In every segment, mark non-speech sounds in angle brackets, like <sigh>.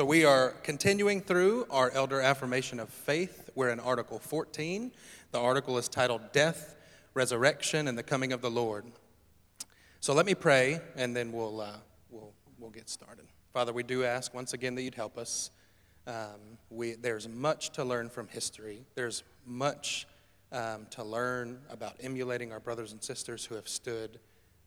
So we are continuing through our elder affirmation of faith. We're in Article 14. The article is titled Death, Resurrection, and the Coming of the Lord. So let me pray, and then we'll, uh, we'll, we'll get started. Father, we do ask once again that you'd help us. Um, we, there's much to learn from history. There's much um, to learn about emulating our brothers and sisters who have stood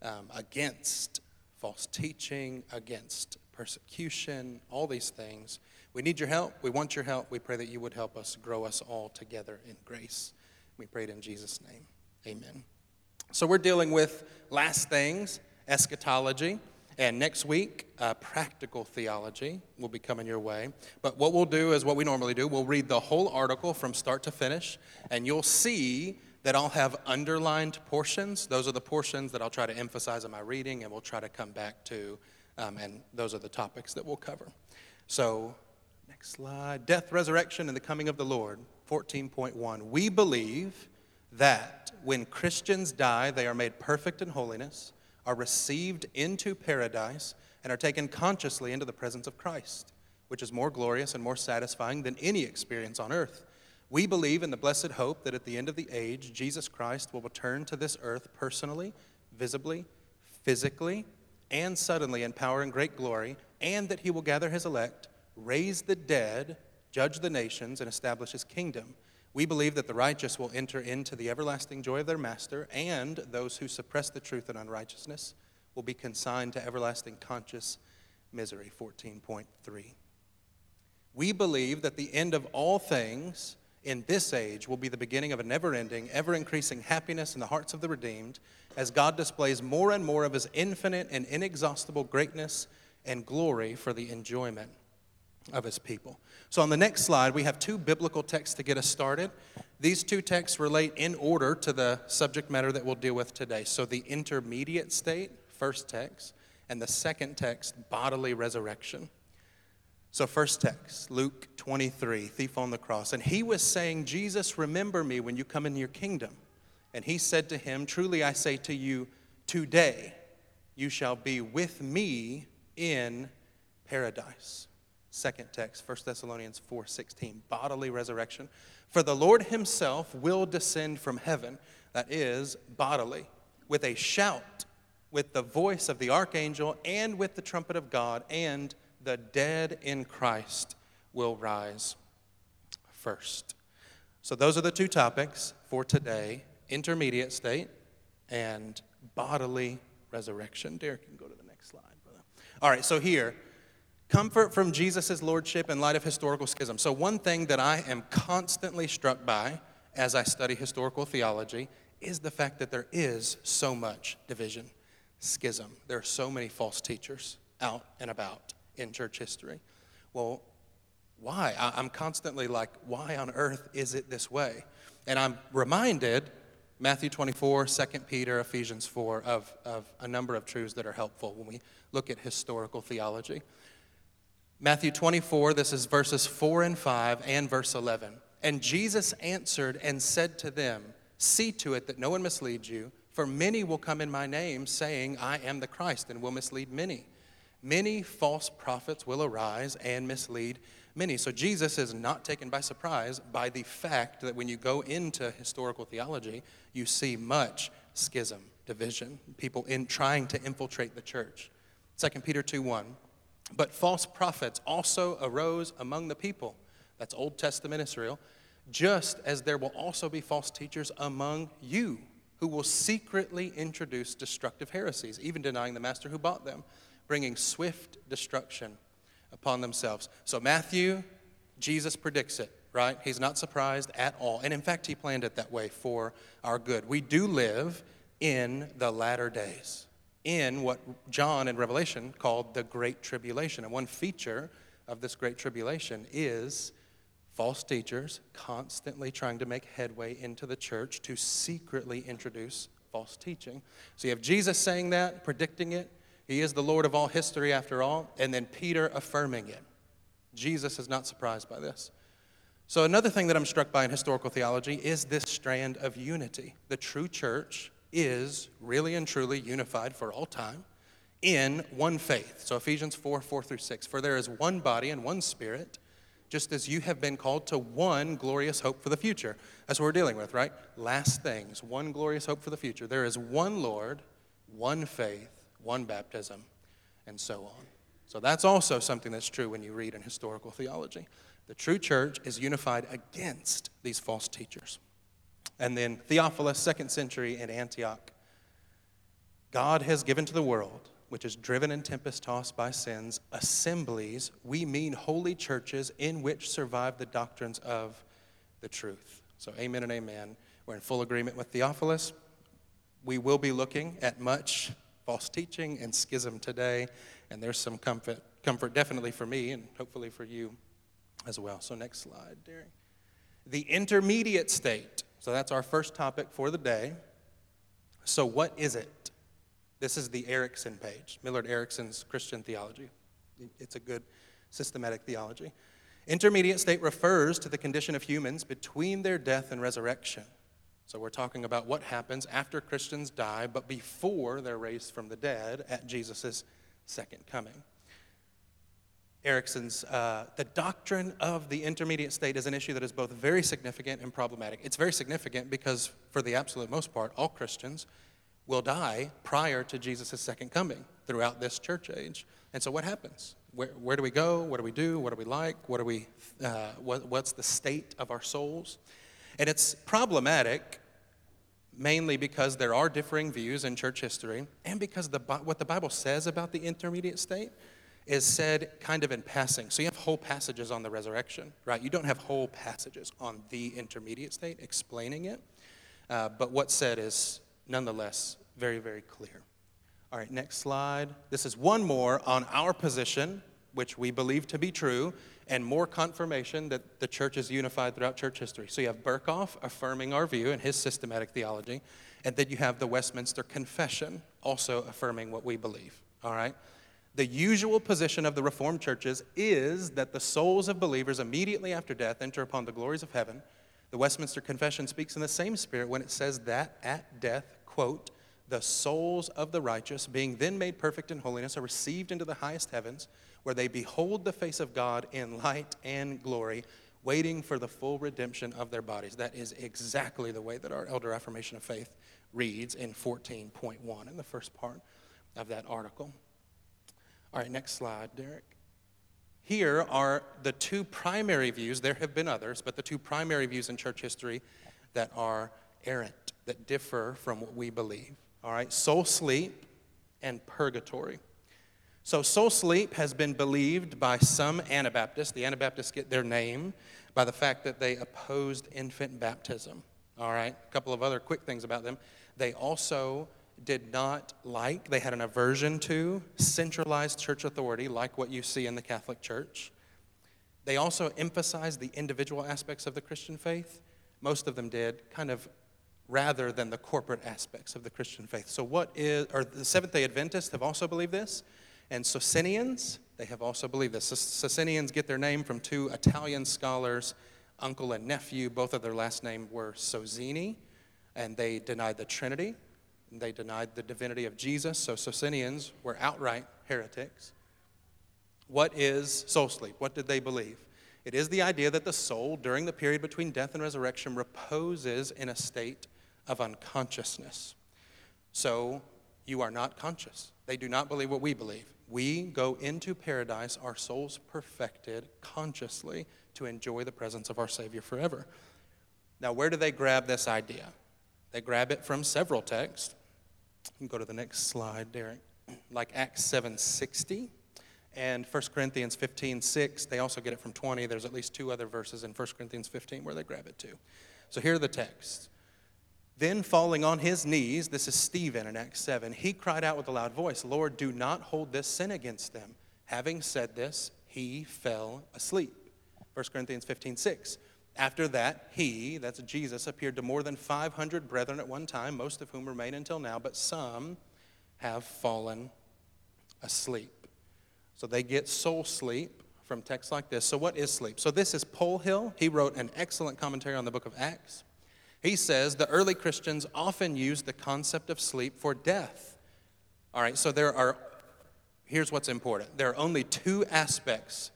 um, against false teaching, against persecution, all these things. We need your help. We want your help. We pray that you would help us grow us all together in grace. We pray it in Jesus' name. Amen. So we're dealing with last things, eschatology. And next week, uh, practical theology will be coming your way. But what we'll do is what we normally do we'll read the whole article from start to finish, and you'll see that I'll have underlined portions. Those are the portions that I'll try to emphasize in my reading, and we'll try to come back to um, and those are the topics that we'll cover. So, next slide Death, resurrection, and the coming of the Lord. 14.1. We believe that when Christians die, they are made perfect in holiness, are received into paradise, and are taken consciously into the presence of Christ, which is more glorious and more satisfying than any experience on earth. We believe in the blessed hope that at the end of the age, Jesus Christ will return to this earth personally, visibly, physically, and suddenly in power and great glory, and that he will gather his elect, raise the dead, judge the nations, and establish his kingdom. We believe that the righteous will enter into the everlasting joy of their master, and those who suppress the truth and unrighteousness will be consigned to everlasting conscious misery. 14.3. We believe that the end of all things in this age will be the beginning of a never ending, ever increasing happiness in the hearts of the redeemed as God displays more and more of his infinite and inexhaustible greatness and glory for the enjoyment of his people. So, on the next slide, we have two biblical texts to get us started. These two texts relate in order to the subject matter that we'll deal with today. So, the intermediate state, first text, and the second text, bodily resurrection. So, first text, Luke 23, thief on the cross. And he was saying, Jesus, remember me when you come in your kingdom. And he said to him, Truly I say to you, today you shall be with me in paradise. Second text, 1 Thessalonians 4 16, bodily resurrection. For the Lord himself will descend from heaven, that is, bodily, with a shout, with the voice of the archangel, and with the trumpet of God, and the dead in Christ will rise first. So, those are the two topics for today intermediate state and bodily resurrection. Derek you can go to the next slide, brother. All right, so here, comfort from Jesus' lordship in light of historical schism. So, one thing that I am constantly struck by as I study historical theology is the fact that there is so much division, schism. There are so many false teachers out and about in church history. Well, why? I'm constantly like, why on earth is it this way? And I'm reminded Matthew 24, 2 Peter, Ephesians 4 of, of a number of truths that are helpful when we look at historical theology. Matthew 24, this is verses 4 and 5 and verse 11. And Jesus answered and said to them, See to it that no one misleads you, for many will come in my name, saying, I am the Christ, and will mislead many. Many false prophets will arise and mislead many. So Jesus is not taken by surprise by the fact that when you go into historical theology, you see much schism, division, people in trying to infiltrate the church. 2 Peter 2 1. But false prophets also arose among the people. That's Old Testament Israel. Just as there will also be false teachers among you who will secretly introduce destructive heresies, even denying the master who bought them bringing swift destruction upon themselves. So, Matthew, Jesus predicts it, right? He's not surprised at all. And in fact, he planned it that way for our good. We do live in the latter days, in what John in Revelation called the Great Tribulation. And one feature of this Great Tribulation is false teachers constantly trying to make headway into the church to secretly introduce false teaching. So you have Jesus saying that, predicting it. He is the Lord of all history, after all, and then Peter affirming it. Jesus is not surprised by this. So, another thing that I'm struck by in historical theology is this strand of unity. The true church is really and truly unified for all time in one faith. So Ephesians 4 4 through 6. For there is one body and one spirit, just as you have been called to one glorious hope for the future. That's what we're dealing with, right? Last things, one glorious hope for the future. There is one Lord, one faith, one baptism, and so on. So that's also something that's true when you read in historical theology. The true church is unified against these false teachers. And then Theophilus, second century in Antioch. God has given to the world, which is driven and tempest tossed by sins, assemblies, we mean holy churches in which survive the doctrines of the truth. So, amen and amen. We're in full agreement with Theophilus. We will be looking at much false teaching and schism today, and there's some comfort, comfort definitely for me and hopefully for you as well. So, next slide, Derek. The intermediate state. So, that's our first topic for the day. So, what is it? This is the Erickson page, Millard Erickson's Christian theology. It's a good systematic theology. Intermediate state refers to the condition of humans between their death and resurrection. So, we're talking about what happens after Christians die, but before they're raised from the dead at Jesus' second coming. Erickson's, uh, the doctrine of the intermediate state is an issue that is both very significant and problematic. It's very significant because, for the absolute most part, all Christians will die prior to Jesus' second coming throughout this church age. And so, what happens? Where, where do we go? What do we do? What do we like? What do we, uh, what, what's the state of our souls? And it's problematic mainly because there are differing views in church history and because the, what the Bible says about the intermediate state is said kind of in passing. So you have whole passages on the resurrection, right? You don't have whole passages on the intermediate state explaining it. Uh, but what's said is nonetheless very, very clear. All right, next slide. This is one more on our position, which we believe to be true, and more confirmation that the church is unified throughout church history. So you have Berkhof affirming our view and his systematic theology, and then you have the Westminster Confession also affirming what we believe. All right? The usual position of the Reformed churches is that the souls of believers immediately after death enter upon the glories of heaven. The Westminster Confession speaks in the same spirit when it says that at death, quote, the souls of the righteous, being then made perfect in holiness, are received into the highest heavens, where they behold the face of God in light and glory, waiting for the full redemption of their bodies. That is exactly the way that our elder affirmation of faith reads in 14.1 in the first part of that article. All right, next slide, Derek. Here are the two primary views. There have been others, but the two primary views in church history that are errant, that differ from what we believe. All right, soul sleep and purgatory. So, soul sleep has been believed by some Anabaptists. The Anabaptists get their name by the fact that they opposed infant baptism. All right, a couple of other quick things about them. They also did not like, they had an aversion to centralized church authority, like what you see in the Catholic Church. They also emphasized the individual aspects of the Christian faith. Most of them did, kind of rather than the corporate aspects of the Christian faith. So, what is, or the Seventh day Adventists have also believed this, and Socinians, they have also believed this. Socinians get their name from two Italian scholars, uncle and nephew. Both of their last name were Sozzini, and they denied the Trinity. They denied the divinity of Jesus, so Socinians were outright heretics. What is soul sleep? What did they believe? It is the idea that the soul, during the period between death and resurrection, reposes in a state of unconsciousness. So you are not conscious. They do not believe what we believe. We go into paradise, our souls perfected consciously to enjoy the presence of our Savior forever. Now, where do they grab this idea? They grab it from several texts. You can go to the next slide, Derek. <clears throat> Like Acts 7:60 and 1 Corinthians 15, 6. They also get it from 20. There's at least two other verses in 1 Corinthians 15 where they grab it too. So here are the texts. Then, falling on his knees, this is Stephen in Acts 7, he cried out with a loud voice, Lord, do not hold this sin against them. Having said this, he fell asleep. 1 Corinthians 15, 6. After that, he, that's Jesus, appeared to more than 500 brethren at one time, most of whom remain until now, but some have fallen asleep. So they get soul sleep from texts like this. So, what is sleep? So, this is Polhill. He wrote an excellent commentary on the book of Acts. He says the early Christians often used the concept of sleep for death. All right, so there are here's what's important there are only two aspects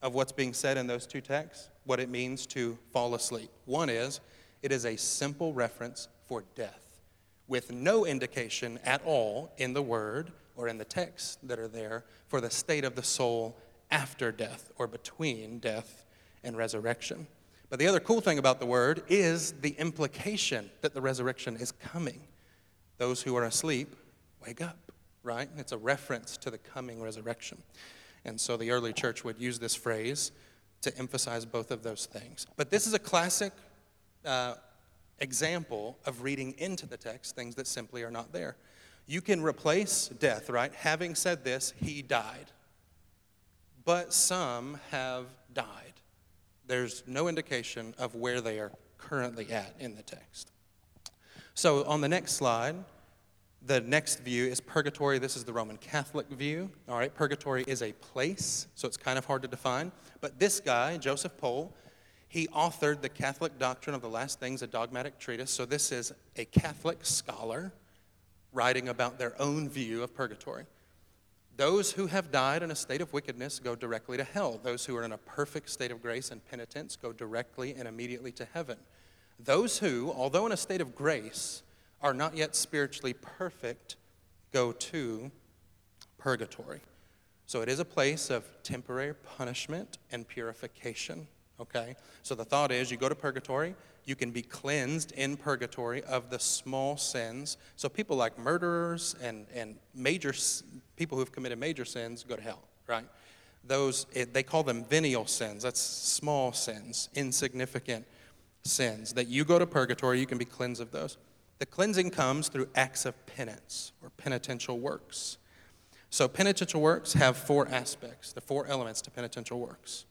of what's being said in those two texts, what it means to fall asleep. One is it is a simple reference for death, with no indication at all in the word or in the text that are there for the state of the soul after death or between death and resurrection. But the other cool thing about the word is the implication that the resurrection is coming. Those who are asleep, wake up, right? It's a reference to the coming resurrection. And so the early church would use this phrase to emphasize both of those things. But this is a classic uh, example of reading into the text things that simply are not there. You can replace death, right? Having said this, he died. But some have died. There's no indication of where they are currently at in the text. So on the next slide, the next view is purgatory. This is the Roman Catholic view. All right, purgatory is a place, so it's kind of hard to define. But this guy, Joseph Pohle, he authored the Catholic Doctrine of the Last Things, a dogmatic treatise. So this is a Catholic scholar writing about their own view of purgatory. Those who have died in a state of wickedness go directly to hell. Those who are in a perfect state of grace and penitence go directly and immediately to heaven. Those who, although in a state of grace, are not yet spiritually perfect go to purgatory. So it is a place of temporary punishment and purification. Okay? So the thought is you go to purgatory, you can be cleansed in purgatory of the small sins. So people like murderers and, and major people who've committed major sins go to hell, right? Those, it, they call them venial sins. That's small sins, insignificant sins. That you go to purgatory, you can be cleansed of those. The cleansing comes through acts of penance or penitential works. So, penitential works have four aspects, the four elements to penitential works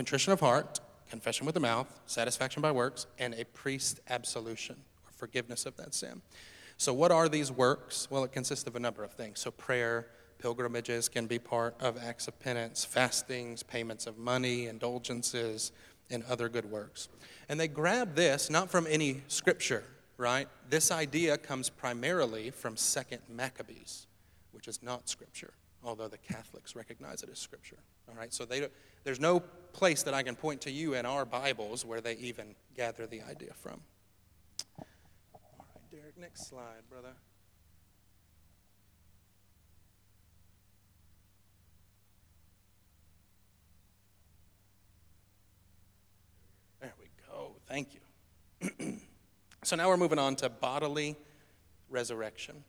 contrition of heart, confession with the mouth, satisfaction by works, and a priest absolution or forgiveness of that sin. So, what are these works? Well, it consists of a number of things. So, prayer, pilgrimages can be part of acts of penance, fastings, payments of money, indulgences, and other good works. And they grab this not from any scripture right? This idea comes primarily from Second Maccabees, which is not Scripture, although the Catholics recognize it as Scripture. All right, so they, there's no place that I can point to you in our Bibles where they even gather the idea from. All right, Derek, next slide, brother. There we go. Thank you. <clears throat> So now we're moving on to bodily resurrection.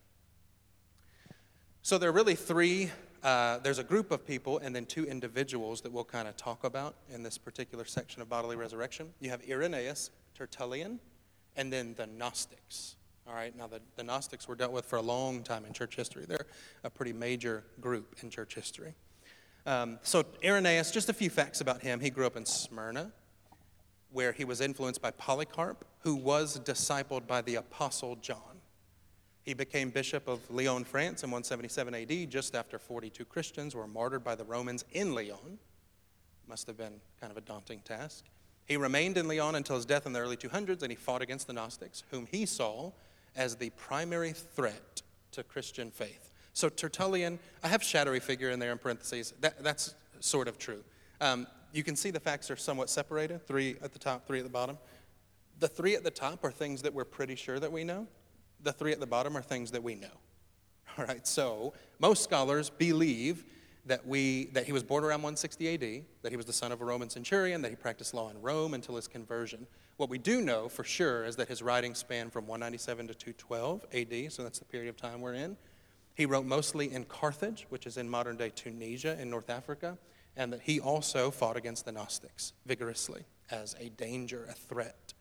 So there are really three, uh, there's a group of people and then two individuals that we'll kind of talk about in this particular section of bodily resurrection. You have Irenaeus, Tertullian, and then the Gnostics. All right, now the, the Gnostics were dealt with for a long time in church history. They're a pretty major group in church history. Um, so, Irenaeus, just a few facts about him. He grew up in Smyrna where he was influenced by Polycarp, who was discipled by the Apostle John. He became bishop of Lyon, France in 177 AD, just after 42 Christians were martyred by the Romans in Lyon. Must have been kind of a daunting task. He remained in Lyon until his death in the early 200s, and he fought against the Gnostics, whom he saw as the primary threat to Christian faith. So Tertullian, I have shadowy figure in there in parentheses. That, that's sort of true. Um, you can see the facts are somewhat separated three at the top, three at the bottom. The three at the top are things that we're pretty sure that we know, the three at the bottom are things that we know. <laughs> All right, so most scholars believe that, we, that he was born around 160 AD, that he was the son of a Roman centurion, that he practiced law in Rome until his conversion. What we do know for sure is that his writings span from 197 to 212 AD, so that's the period of time we're in. He wrote mostly in Carthage, which is in modern day Tunisia in North Africa and that he also fought against the Gnostics vigorously as a danger, a threat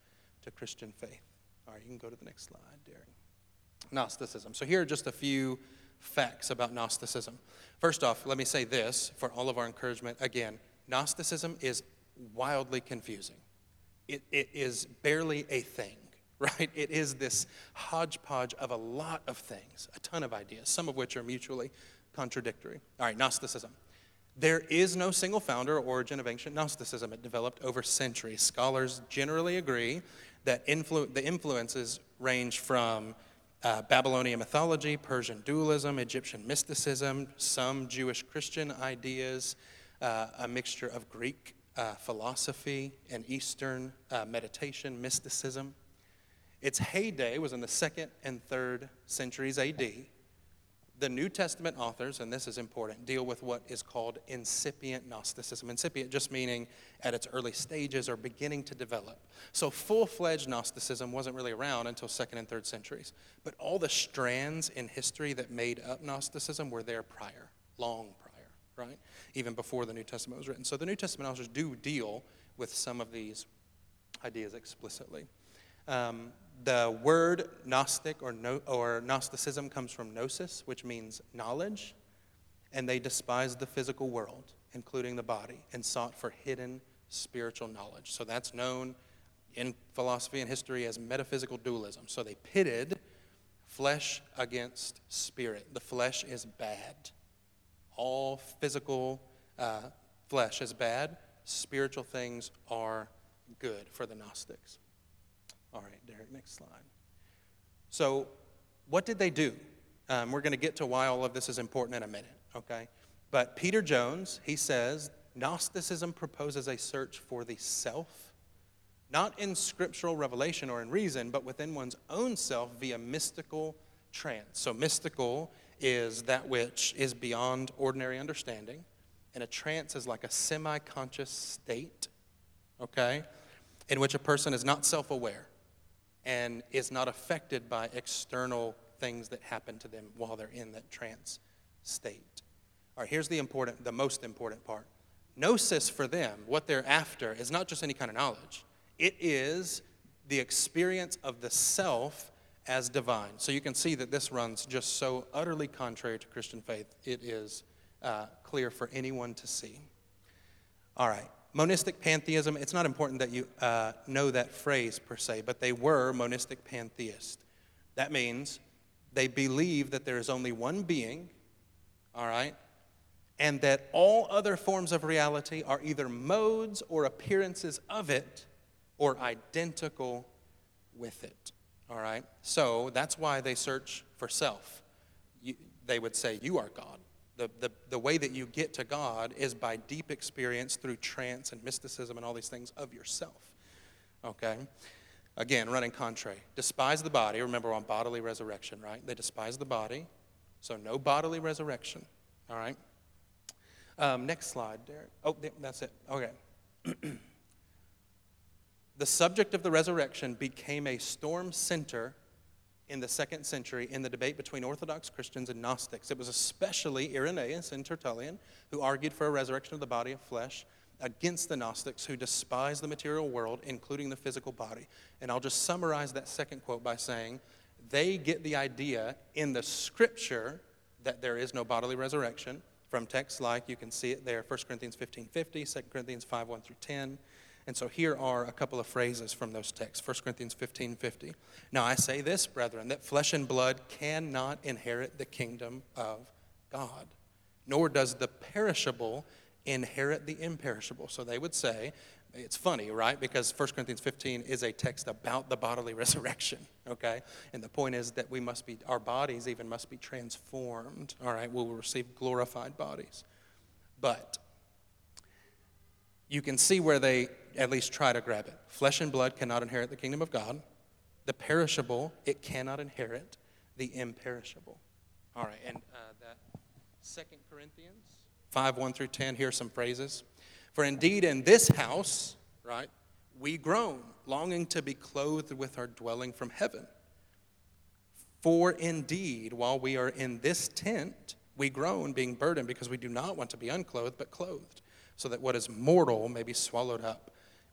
to Christian faith. All right, you can go to the next slide, Derek. Gnosticism. So here are just a few facts about Gnosticism. First off, let me say this for all of our encouragement. Again, Gnosticism is wildly confusing. It, it is barely a thing, <laughs> right? It is this hodgepodge of a lot of things, a ton of ideas, some of which are mutually contradictory. All right, Gnosticism. There is no single founder or origin of ancient Gnosticism. It developed over centuries. Scholars generally agree that influ- the influences range from uh, Babylonian mythology, Persian dualism, Egyptian mysticism, some Jewish Christian ideas, uh, a mixture of Greek uh, philosophy and Eastern uh, meditation, mysticism. Its heyday was in the second and third centuries AD. The New Testament authors, and this is important, deal with what is called incipient Gnosticism. Incipient just meaning at its early stages or beginning to develop. So full fledged Gnosticism wasn't really around until second and third centuries. But all the strands in history that made up Gnosticism were there prior, long prior, right? Even before the New Testament was written. So the New Testament authors do deal with some of these ideas explicitly. Um, the word Gnostic or, no, or Gnosticism comes from gnosis, which means knowledge, and they despised the physical world, including the body, and sought for hidden spiritual knowledge. So that's known in philosophy and history as metaphysical dualism. So they pitted flesh against spirit. The flesh is bad. All physical uh, flesh is bad. Spiritual things are good for the Gnostics. All right, Derek, next slide. So, what did they do? Um, we're going to get to why all of this is important in a minute, okay? But Peter Jones, he says, Gnosticism proposes a search for the self, not in scriptural revelation or in reason, but within one's own self via mystical trance. So, mystical is that which is beyond ordinary understanding, and a trance is like a semi conscious state, okay, in which a person is not self aware and is not affected by external things that happen to them while they're in that trance state. All right, here's the important, the most important part. Gnosis for them, what they're after, is not just any kind of knowledge. It is the experience of the self as divine. So you can see that this runs just so utterly contrary to Christian faith. It is uh, clear for anyone to see. All right, monistic pantheism, it's not important that you uh, know that phrase per se, but they were monistic pantheists. That means they believe that there is only one being, all right, and that all other forms of reality are either modes or appearances of it or identical with it, all right? So that's why they search for self. You, they would say, You are God. The, the, the way that you get to God is by deep experience through trance and mysticism and all these things of yourself. Okay? Again, running contrary. Despise the body. Remember, on bodily resurrection, right? They despise the body. So, no bodily resurrection. All right? Um, next slide, Derek. Oh, that's it. Okay. <clears throat> the subject of the resurrection became a storm center in the second century in the debate between Orthodox Christians and Gnostics. It was especially Irenaeus and Tertullian who argued for a resurrection of the body of flesh against the Gnostics who despise the material world, including the physical body. And I'll just summarize that second quote by saying they get the idea in the scripture that there is no bodily resurrection from texts like you can see it there 1 Corinthians 15 50, 2 Corinthians 5 1 through 10. And so here are a couple of phrases from those texts 1 Corinthians 15 50. Now I say this, brethren, that flesh and blood cannot inherit the kingdom of God, nor does the perishable inherit the imperishable. So they would say, it's funny, right? Because 1 Corinthians 15 is a text about the bodily <laughs> resurrection, okay? And the point is that we must be, our bodies even must be transformed, all right? We will receive glorified bodies. But you can see where they at least try to grab it. Flesh and blood cannot inherit the kingdom of God. The perishable, it cannot inherit the imperishable. All right, and uh, that Second Corinthians 5 1 through 10, here are some phrases. For indeed, in this house, right, we groan, longing to be clothed with our dwelling from heaven. For indeed, while we are in this tent, we groan, being burdened, because we do not want to be unclothed, but clothed, so that what is mortal may be swallowed up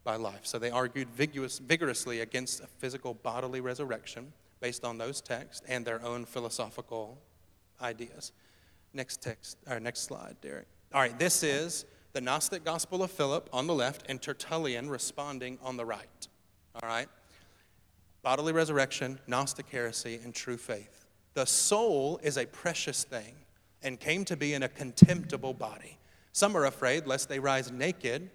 by life. So they argued vigorous, vigorously against a physical bodily resurrection based on those texts and their own philosophical ideas. Next text, or next slide, Derek. All right, this is the Gnostic Gospel of Philip on the left and Tertullian responding on the right. All right? Bodily resurrection, Gnostic heresy, and true faith. The soul is a precious thing and came to be in a contemptible body. Some are afraid lest they rise naked,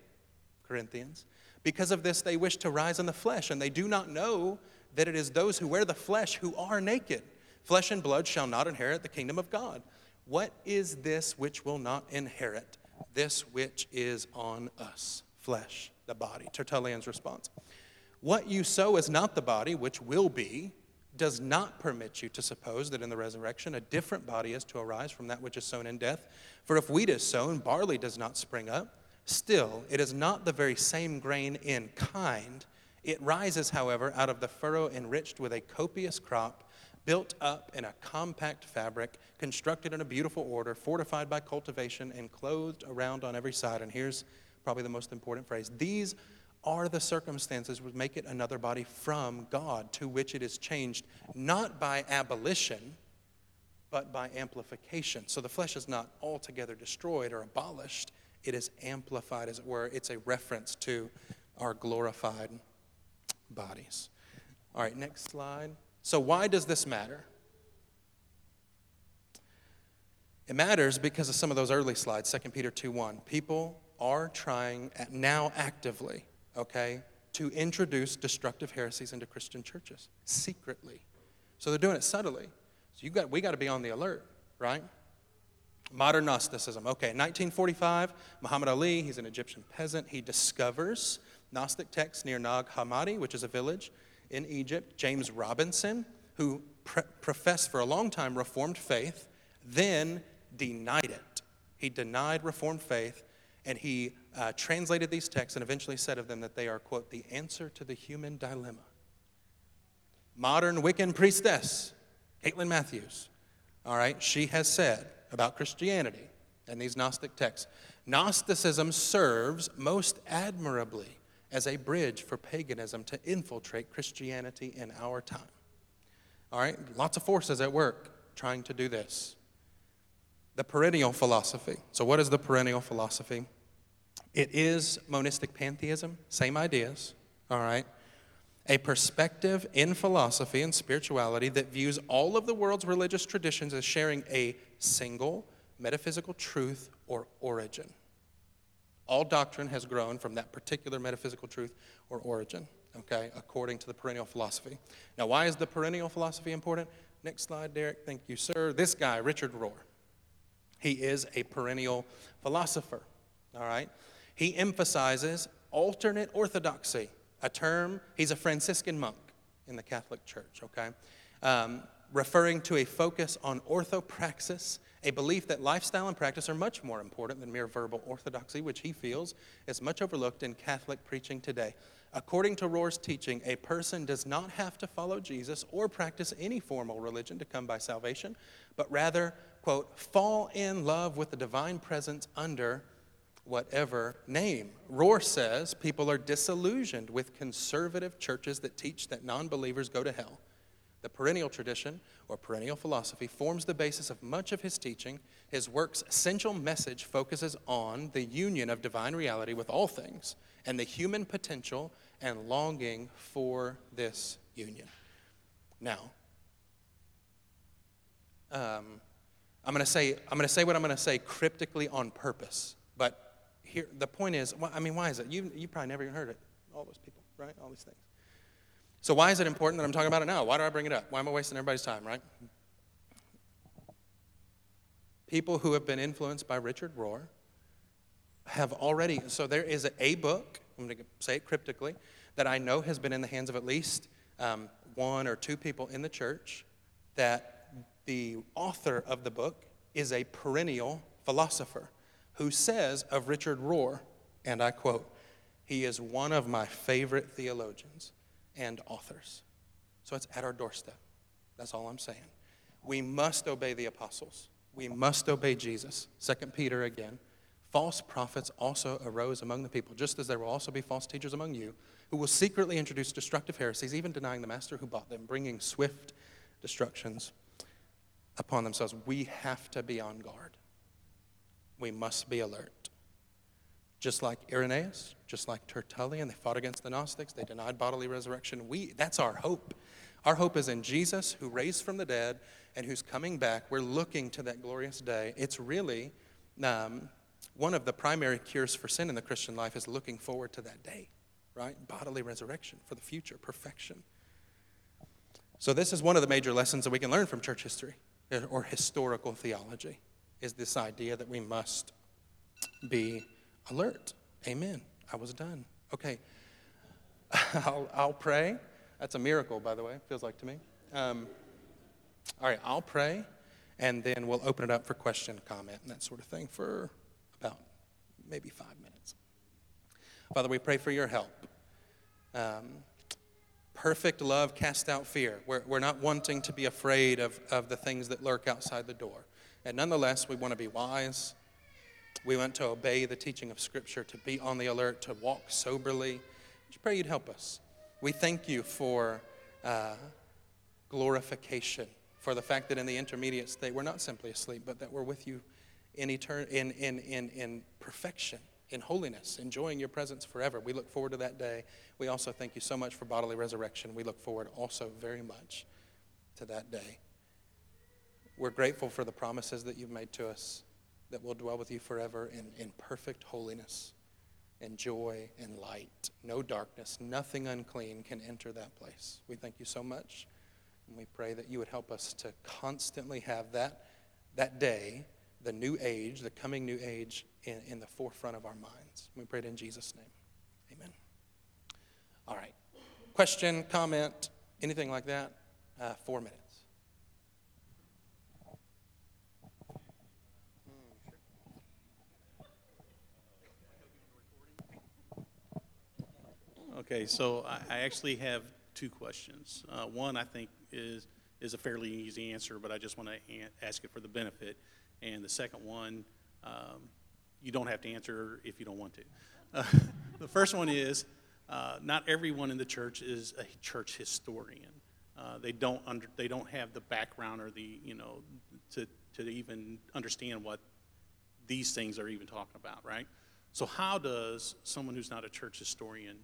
Corinthians, because of this, they wish to rise in the flesh, and they do not know that it is those who wear the flesh who are naked. Flesh and blood shall not inherit the kingdom of God. What is this which will not inherit? This which is on us, flesh, the body. Tertullian's response. What you sow is not the body, which will be, does not permit you to suppose that in the resurrection a different body is to arise from that which is sown in death. For if wheat is sown, barley does not spring up. Still, it is not the very same grain in kind. It rises, however, out of the furrow enriched with a copious crop, built up in a compact fabric, constructed in a beautiful order, fortified by cultivation, and clothed around on every side. And here's probably the most important phrase these are the circumstances which make it another body from God, to which it is changed, not by abolition, but by amplification. So the flesh is not altogether destroyed or abolished, it is amplified, as it were. It's a reference to our glorified bodies. All right, next slide. So, why does this matter? It matters because of some of those early slides, 2 Peter 2 1. People are trying now actively okay, to introduce destructive heresies into Christian churches secretly. So they're doing it subtly. So you got, we got to be on the alert, right? Modern Gnosticism. Okay, 1945, Muhammad Ali, he's an Egyptian peasant. He discovers Gnostic texts near Nag Hammadi, which is a village in Egypt. James Robinson, who pre- professed for a long time Reformed faith, then denied it. He denied Reformed faith and he uh, translated these texts and eventually said of them that they are, quote, the answer to the human dilemma. Modern Wiccan priestess, Caitlin Matthews, all right, she has said about Christianity and these Gnostic texts Gnosticism serves most admirably as a bridge for paganism to infiltrate Christianity in our time. All right, lots of forces at work trying to do this. The perennial philosophy. So, what is the perennial philosophy? It is monistic pantheism, same ideas, all right? A perspective in philosophy and spirituality that views all of the world's religious traditions as sharing a single metaphysical truth or origin. All doctrine has grown from that particular metaphysical truth or origin, okay, according to the perennial philosophy. Now, why is the perennial philosophy important? Next slide, Derek. Thank you, sir. This guy, Richard Rohr, he is a perennial philosopher, all right? He emphasizes alternate orthodoxy, a term, he's a Franciscan monk in the Catholic Church, okay? Um, referring to a focus on orthopraxis, a belief that lifestyle and practice are much more important than mere verbal orthodoxy, which he feels is much overlooked in Catholic preaching today. According to Rohr's teaching, a person does not have to follow Jesus or practice any formal religion to come by salvation, but rather, quote, fall in love with the divine presence under whatever name. Rohr says people are disillusioned with conservative churches that teach that non believers go to hell. The perennial tradition, or perennial philosophy, forms the basis of much of his teaching. His work's essential message focuses on the union of divine reality with all things and the human potential and longing for this union. Now, um, I'm going to say I'm going to say what I'm going to say cryptically on purpose, but here, the point is, I mean, why is it? You, you probably never even heard it. All those people, right? All these things. So why is it important that I'm talking about it now? Why do I bring it up? Why am I wasting everybody's time, right? People who have been influenced by Richard Rohr have already, so there is a, book, I'm going to say it cryptically, that I know has been in the hands of at least um, one or two people in the church that the author of the book is a perennial philosopher who says of Richard Rohr, and I quote, he is one of my favorite theologians and authors. So it's at our doorstep. That's all I'm saying. We must obey the apostles. We must obey Jesus. Second Peter again. False prophets also arose among the people, just as there will also be false teachers among you, who will secretly introduce destructive heresies, even denying the master who bought them, bringing swift destructions upon themselves. We have to be on guard we must be alert. Just like Irenaeus, just like Tertullian, they fought against the Gnostics, they denied bodily resurrection. We, that's our hope. Our hope is in Jesus, who raised from the dead and who's coming back. We're looking to that glorious day. It's really um, one of the primary cures for sin in the Christian life is looking forward to that day, right? Bodily resurrection for the future, perfection. So, this is one of the major lessons that we can learn from church history or historical theology is this idea that we must be alert. Amen. I was done. Okay. <laughs> I'll, I'll pray. That's a miracle, by the way, feels like to me. Um, all right, I'll pray, and then we'll open it up for question, comment, and that sort of thing for about maybe five minutes. Father, we pray for your help. Um, perfect love casts out fear. We're, we're not wanting to be afraid of, of the things that lurk outside the door. And nonetheless, we want to be wise. We want to obey the teaching of Scripture, to be on the alert, to walk soberly. I pray you'd help us. We thank you for uh, glorification, for the fact that in the intermediate state we're not simply asleep, but that we're with you in, etern- in, in, in, in perfection in holiness, enjoying your presence forever. We look forward to that day. We also thank you so much for bodily resurrection. We look forward also very much to that day. We're grateful for the promises that you've made to us that we'll dwell with you forever in, in perfect holiness and joy and light. No darkness, nothing unclean can enter that place. We thank you so much. And we pray that you would help us to constantly have that, that day the new age, the coming new age, in, in the forefront of our minds. We pray it in Jesus' name. Amen. All right. Question, comment, anything like that? Uh, four minutes. Okay, so I, I actually have two questions. Uh, one, I think, is is a fairly easy answer, but I just want to ask it for the benefit. And the second one, um, you don't have to answer if you don't want to. Uh, <laughs> the first one is uh, not everyone in the church is a church historian. Uh, they don't under, they don't have the background or the you know to to even understand what these things are even talking about, right? So how does someone who's not a church historian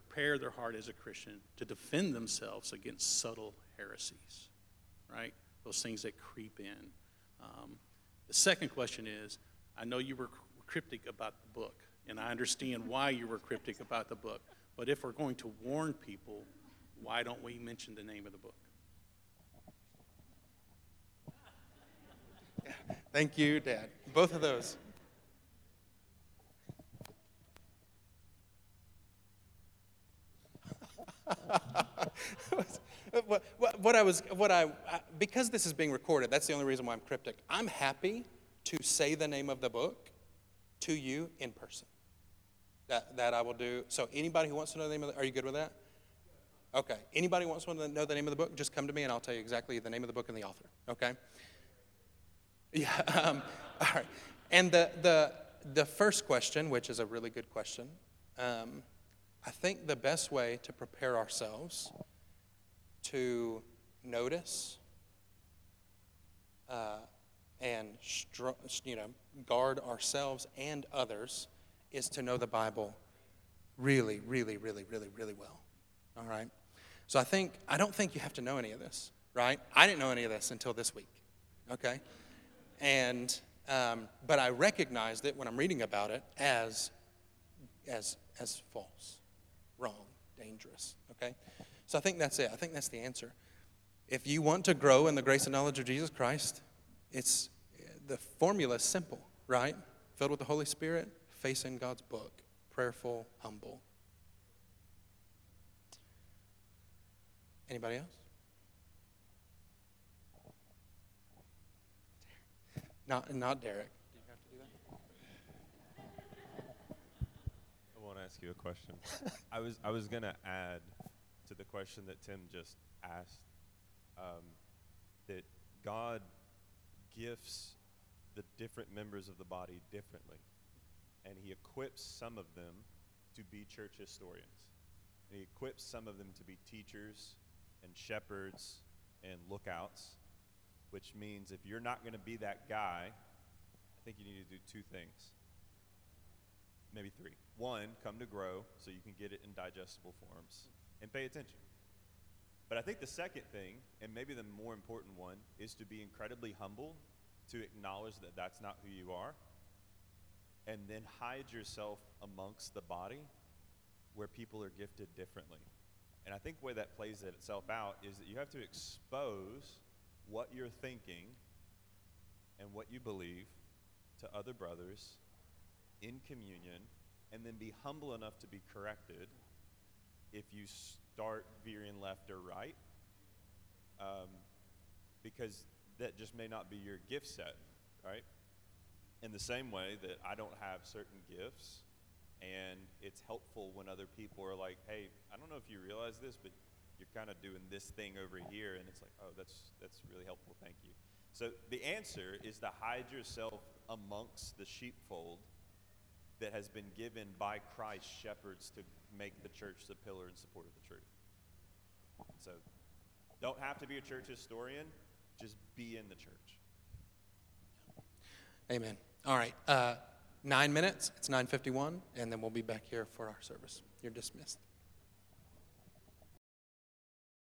prepare their heart as a Christian to defend themselves against subtle heresies, right? Those things that creep in. Um, the second question is I know you were cryptic about the book, and I understand why you were cryptic about the book, but if we're going to warn people, why don't we mention the name of the book? Thank you, Dad. Both of those. <laughs> what, what, I was, what I, because this is being recorded, that's the only reason why I'm cryptic. I'm happy to say the name of the book to you in person. That, that I will do. So, anybody who wants to know the name of the, are you good with that? Okay. Anybody who wants to know the name of the book, just come to me and I'll tell you exactly the name of the book and the author. Okay? <laughs> Yeah. Um, all right. And the, the, the first question, which is a really good question, um, I think the best way to prepare ourselves to notice uh, and you know guard ourselves and others is to know the Bible really, really, really, really, really well. All right. So I think I don't think you have to know any of this, right? I didn't know any of this until this week. Okay, and um, but I recognized it when I'm reading about it as as as false, wrong, dangerous. Okay. So I think that's it. I think that's the answer. If you want to grow in the grace and knowledge of Jesus Christ, it's the formula is simple, right? Filled with the Holy Spirit, facing God's book, prayerful, humble. Anybody else? Not, not Derek. Do you have to do that? I want to ask you a question. <laughs> I was I was gonna add to the question that Tim just asked um, that God gifts the different members of the body differently, and He equips some of them to be church historians. And he equips some of them to be teachers and shepherds and lookouts, which means if you're not going to be that guy, I think you need to do two things. Maybe three. One, come to grow so you can get it in digestible forms and pay attention. But I think the second thing, and maybe the more important one, is to be incredibly humble, to acknowledge that that's not who you are, and then hide yourself amongst the body where people are gifted differently. And I think the way that plays it itself out is that you have to expose what you're thinking and what you believe to other brothers in communion and then be humble enough to be corrected if you start veering left or right um, because that just may not be your gift set, right? In the same way that I don't have certain gifts, and it's helpful when other people are like, "Hey, I don't know if you realize this, but you're kind of doing this thing over here," and it's like, "Oh, that's that's really helpful. Thank you." So the answer is to hide yourself amongst the sheepfold that has been given by Christ shepherds to make the church the pillar and support of the truth. So don't have to be a church historian, just be in the church. Amen. All right. Uh, nine minutes. It's 9:51, and then we'll be back here for our service. You're dismissed.